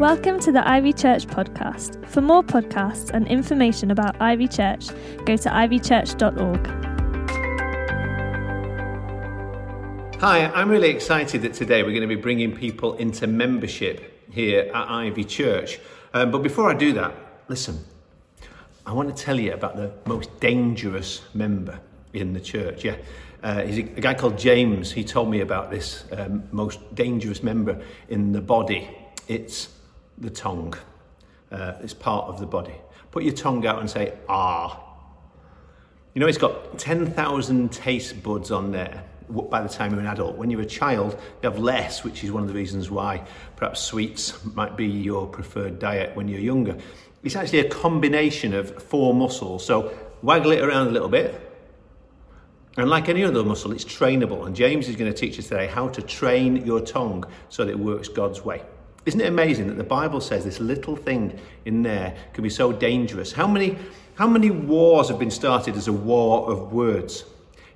Welcome to the Ivy Church podcast. For more podcasts and information about Ivy Church, go to ivychurch.org. Hi, I'm really excited that today we're going to be bringing people into membership here at Ivy Church. Um, but before I do that, listen, I want to tell you about the most dangerous member in the church. Yeah, uh, he's a, a, guy called James. He told me about this um, most dangerous member in the body. It's the tongue. Uh, it's part of the body. Put your tongue out and say, ah. You know, it's got 10,000 taste buds on there by the time you're an adult. When you're a child, you have less, which is one of the reasons why perhaps sweets might be your preferred diet when you're younger. It's actually a combination of four muscles. So waggle it around a little bit. And like any other muscle, it's trainable. And James is going to teach us today how to train your tongue so that it works God's way. Isn't it amazing that the Bible says this little thing in there can be so dangerous? How many, how many wars have been started as a war of words?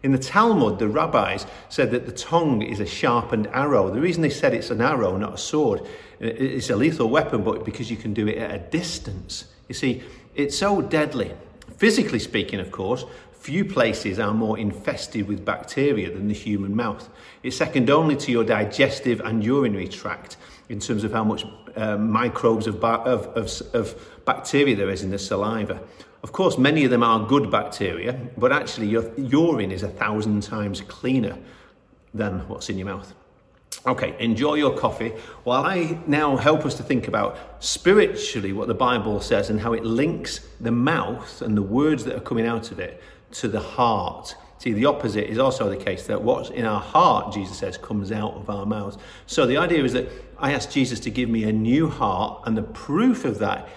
In the Talmud, the rabbis said that the tongue is a sharpened arrow. The reason they said it's an arrow, not a sword, it's a lethal weapon, but because you can do it at a distance. You see, it's so deadly. Physically speaking, of course, few places are more infested with bacteria than the human mouth. It's second only to your digestive and urinary tract in terms of how much uh, microbes of, of, of, of bacteria there is in the saliva. Of course, many of them are good bacteria, but actually, your urine is a thousand times cleaner than what's in your mouth. Okay, enjoy your coffee while I now help us to think about spiritually what the Bible says and how it links the mouth and the words that are coming out of it to the heart. See, the opposite is also the case that what's in our heart, Jesus says, comes out of our mouths. So the idea is that I ask Jesus to give me a new heart, and the proof of that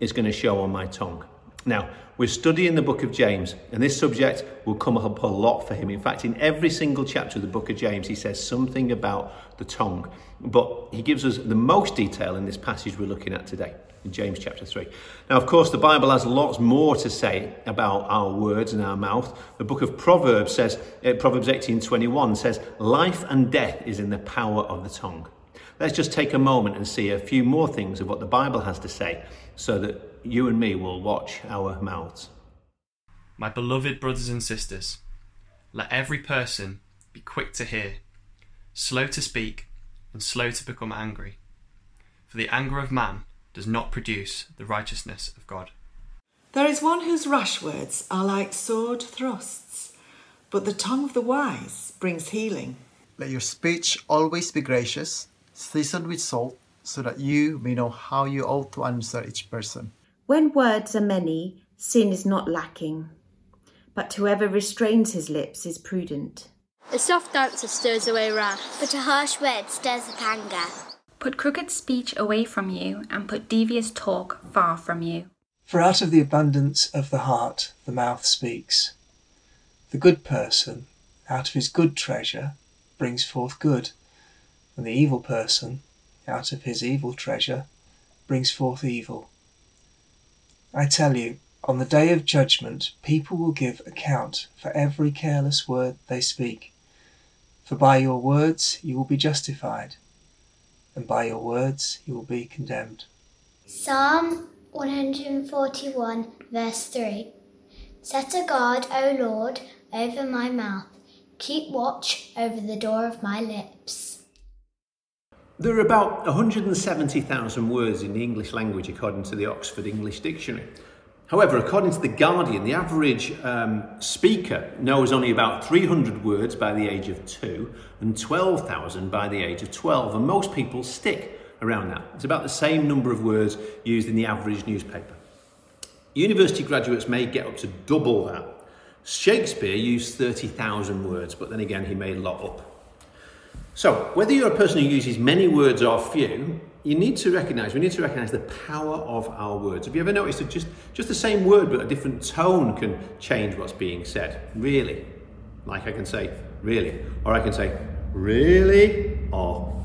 is going to show on my tongue. Now, we're studying the book of James, and this subject will come up a lot for him. In fact, in every single chapter of the book of James, he says something about the tongue. But he gives us the most detail in this passage we're looking at today, in James chapter 3. Now, of course, the Bible has lots more to say about our words and our mouth. The book of Proverbs says, uh, Proverbs 18:21 says, "Life and death is in the power of the tongue." Let's just take a moment and see a few more things of what the Bible has to say so that you and me will watch our mouths. My beloved brothers and sisters, let every person be quick to hear, slow to speak, and slow to become angry. For the anger of man does not produce the righteousness of God. There is one whose rash words are like sword thrusts, but the tongue of the wise brings healing. Let your speech always be gracious, seasoned with salt, so that you may know how you ought to answer each person. When words are many, sin is not lacking, but whoever restrains his lips is prudent. A soft answer stirs away wrath, but a harsh word stirs up anger. Put crooked speech away from you, and put devious talk far from you. For out of the abundance of the heart the mouth speaks. The good person, out of his good treasure, brings forth good, and the evil person, out of his evil treasure, brings forth evil. I tell you, on the day of judgment people will give account for every careless word they speak. For by your words you will be justified, and by your words you will be condemned. Psalm 141, verse 3 Set a guard, O Lord, over my mouth, keep watch over the door of my lips. There are about 170,000 words in the English language according to the Oxford English Dictionary. However, according to The Guardian, the average um, speaker knows only about 300 words by the age of two and 12,000 by the age of 12, and most people stick around that. It's about the same number of words used in the average newspaper. University graduates may get up to double that. Shakespeare used 30,000 words, but then again, he made a lot up. So, whether you're a person who uses many words or few, you need to recognize, we need to recognize the power of our words. Have you ever noticed that just, just the same word but a different tone can change what's being said? Really? Like I can say, really. Or I can say, really? Or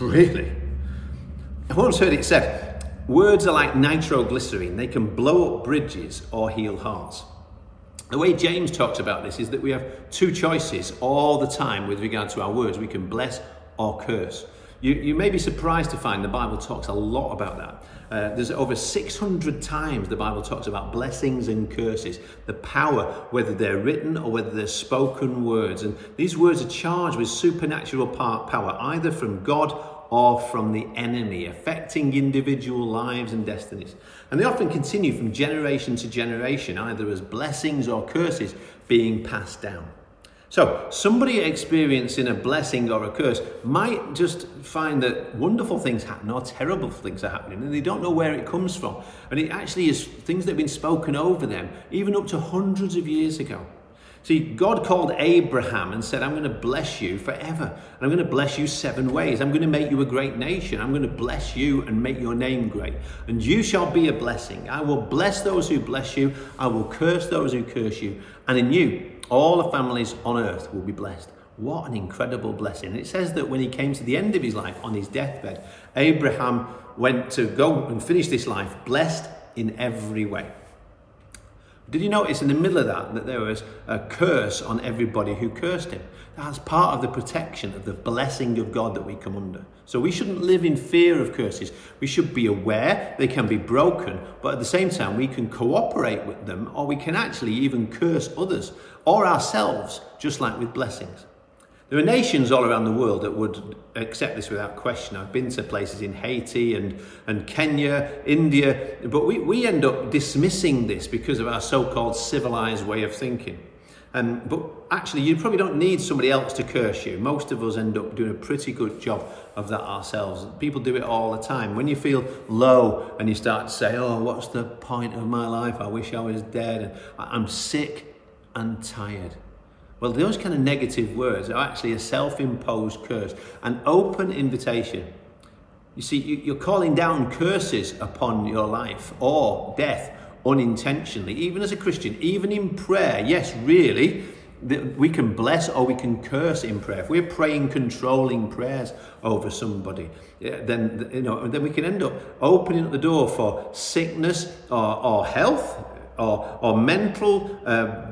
really? I once heard it said, words are like nitroglycerine. They can blow up bridges or heal hearts. The way James talks about this is that we have two choices all the time with regard to our words. We can bless or curse. You, you may be surprised to find the Bible talks a lot about that. Uh, there's over 600 times the Bible talks about blessings and curses, the power, whether they're written or whether they're spoken words. And these words are charged with supernatural power, either from God or from the enemy, affecting individual lives and destinies. And they often continue from generation to generation, either as blessings or curses being passed down. So, somebody experiencing a blessing or a curse might just find that wonderful things happen or terrible things are happening and they don't know where it comes from. And it actually is things that have been spoken over them, even up to hundreds of years ago. See, God called Abraham and said, I'm going to bless you forever. And I'm going to bless you seven ways. I'm going to make you a great nation. I'm going to bless you and make your name great. And you shall be a blessing. I will bless those who bless you. I will curse those who curse you. And in you, all the families on earth will be blessed. What an incredible blessing. It says that when he came to the end of his life on his deathbed, Abraham went to go and finish this life blessed in every way. Did you notice in the middle of that that there was a curse on everybody who cursed him? That's part of the protection of the blessing of God that we come under. So we shouldn't live in fear of curses. We should be aware they can be broken, but at the same time, we can cooperate with them, or we can actually even curse others or ourselves, just like with blessings. There are nations all around the world that would accept this without question. I've been to places in Haiti and, and Kenya, India, but we, we end up dismissing this because of our so called civilized way of thinking. Um, but actually, you probably don't need somebody else to curse you. Most of us end up doing a pretty good job of that ourselves. People do it all the time. When you feel low and you start to say, Oh, what's the point of my life? I wish I was dead. I'm sick and tired. Well, those kind of negative words are actually a self imposed curse, an open invitation. You see, you're calling down curses upon your life or death unintentionally, even as a Christian, even in prayer. Yes, really, we can bless or we can curse in prayer. If we're praying controlling prayers over somebody, then you know, then we can end up opening up the door for sickness or, or health or, or mental uh,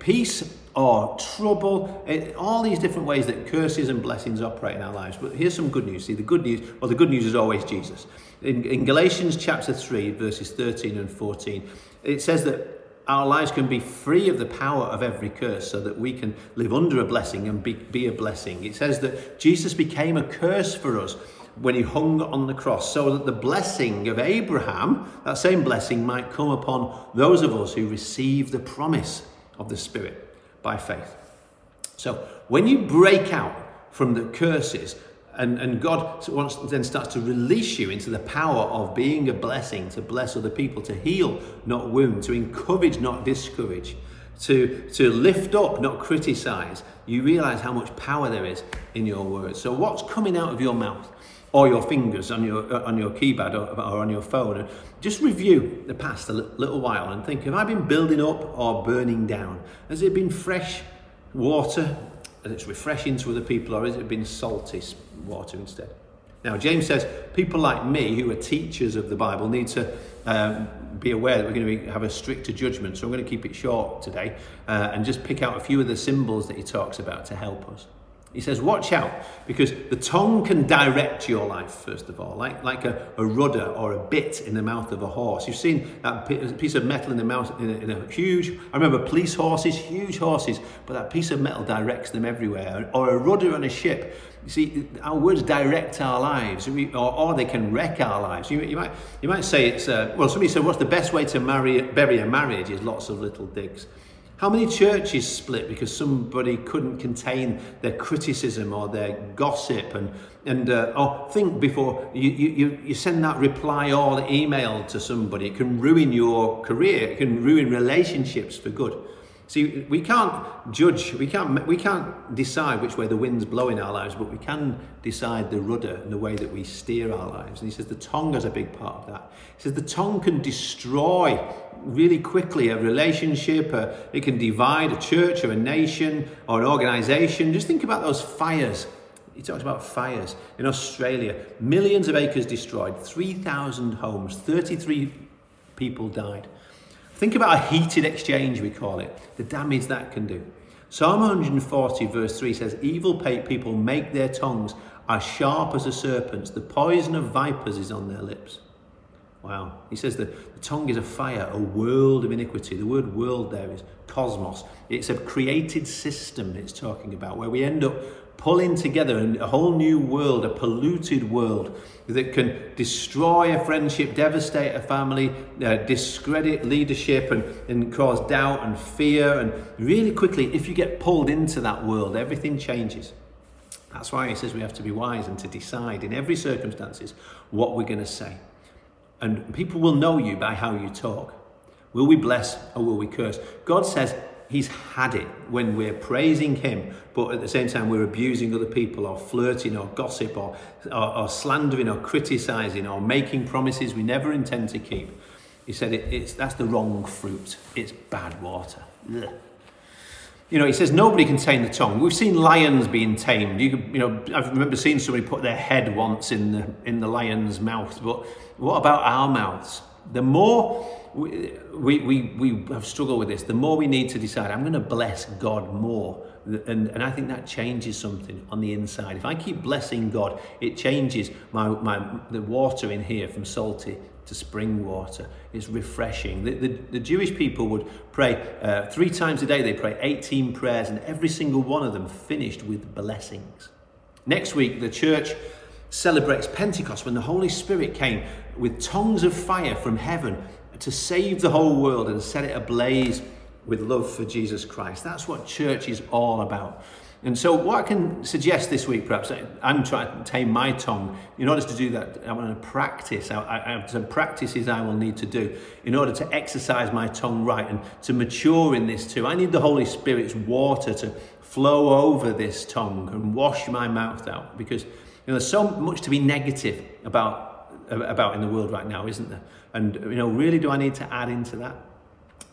peace or trouble, it, all these different ways that curses and blessings operate in our lives. But here's some good news. See, the good news, well, the good news is always Jesus. In, in Galatians chapter 3, verses 13 and 14, it says that our lives can be free of the power of every curse so that we can live under a blessing and be, be a blessing. It says that Jesus became a curse for us when he hung on the cross, so that the blessing of Abraham, that same blessing, might come upon those of us who receive the promise of the Spirit by faith. So when you break out from the curses, and, and God wants, then starts to release you into the power of being a blessing, to bless other people, to heal, not wound, to encourage, not discourage, to, to lift up, not criticize, you realize how much power there is in your words. So, what's coming out of your mouth? Or your fingers on your uh, on your keypad or, or, on your phone. And just review the past a little while and think have I been building up or burning down? Has it been fresh water and it's refreshing to other people or has it been salty water instead? Now James says people like me who are teachers of the Bible need to um, be aware that we're going to be, have a stricter judgment. So I'm going to keep it short today uh, and just pick out a few of the symbols that he talks about to help us he says, watch out, because the tongue can direct your life, first of all, like, like a, a rudder or a bit in the mouth of a horse. You've seen that piece of metal in the mouth, in a, in a, huge, I remember police horses, huge horses, but that piece of metal directs them everywhere. Or a rudder on a ship. You see, our words direct our lives, or, or they can wreck our lives. You, you, might, you might say it's, uh, well, somebody said, what's the best way to marry, bury a marriage is lots of little digs. How many churches split because somebody couldn't contain their criticism or their gossip? And, and uh, or think before you, you, you send that reply all email to somebody, it can ruin your career, it can ruin relationships for good. See, we can't judge, we can't, we can't decide which way the wind's blowing our lives, but we can decide the rudder and the way that we steer our lives. And he says the tongue has a big part of that. He says the tongue can destroy really quickly a relationship, a, it can divide a church or a nation or an organization. Just think about those fires. He talks about fires in Australia, millions of acres destroyed, 3,000 homes, 33 people died. Think about a heated exchange, we call it, the damage that can do. Psalm 140, verse 3 says, Evil people make their tongues as sharp as a serpent's. The poison of vipers is on their lips. Wow. He says that the tongue is a fire, a world of iniquity. The word world there is cosmos. It's a created system it's talking about where we end up pulling together a whole new world, a polluted world that can destroy a friendship, devastate a family, uh, discredit leadership, and, and cause doubt and fear. And really quickly, if you get pulled into that world, everything changes. That's why he says we have to be wise and to decide in every circumstances what we're going to say. And people will know you by how you talk. Will we bless or will we curse? God says he's had it when we're praising him, but at the same time we're abusing other people or flirting or gossip or, or, or slandering or criticizing or making promises we never intend to keep. He said it, it's, that's the wrong fruit. It's bad water. Ugh. You know, he says nobody can tame the tongue. We've seen lions being tamed. You, you know, I remember seeing somebody put their head once in the in the lion's mouth. But what about our mouths? The more we, we, we have struggled with this, the more we need to decide, I'm going to bless God more. And, and I think that changes something on the inside. If I keep blessing God, it changes my, my, the water in here from salty to spring water. It's refreshing. The, the, the Jewish people would pray uh, three times a day, they pray 18 prayers, and every single one of them finished with blessings. Next week, the church celebrates Pentecost when the Holy Spirit came with tongues of fire from heaven to save the whole world and set it ablaze with love for Jesus Christ. That's what church is all about. And so, what I can suggest this week, perhaps, I'm trying to tame my tongue. In order to do that, I want to practice. I, have some practices I will need to do in order to exercise my tongue right and to mature in this too. I need the Holy Spirit's water to flow over this tongue and wash my mouth out because you know, there's so much to be negative about about in the world right now, isn't there? And you know, really, do I need to add into that?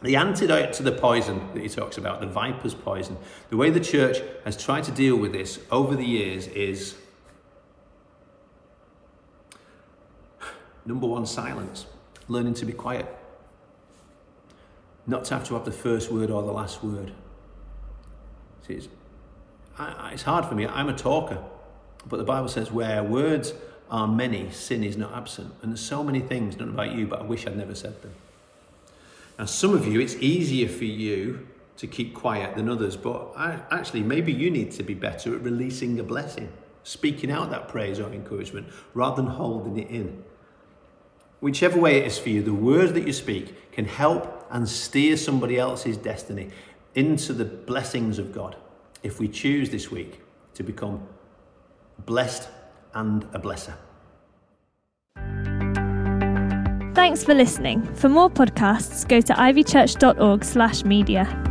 The antidote to the poison that he talks about, the viper's poison, the way the church has tried to deal with this over the years is number one, silence, learning to be quiet, not to have to have the first word or the last word. See, it's, I, it's hard for me. I'm a talker, but the Bible says where words are many, sin is not absent. And there's so many things, not about you, but I wish I'd never said them. Now, some of you, it's easier for you to keep quiet than others, but I, actually, maybe you need to be better at releasing a blessing, speaking out that praise or encouragement rather than holding it in. Whichever way it is for you, the words that you speak can help and steer somebody else's destiny into the blessings of God if we choose this week to become blessed and a blesser. Thanks for listening. For more podcasts, go to ivychurch.org/media.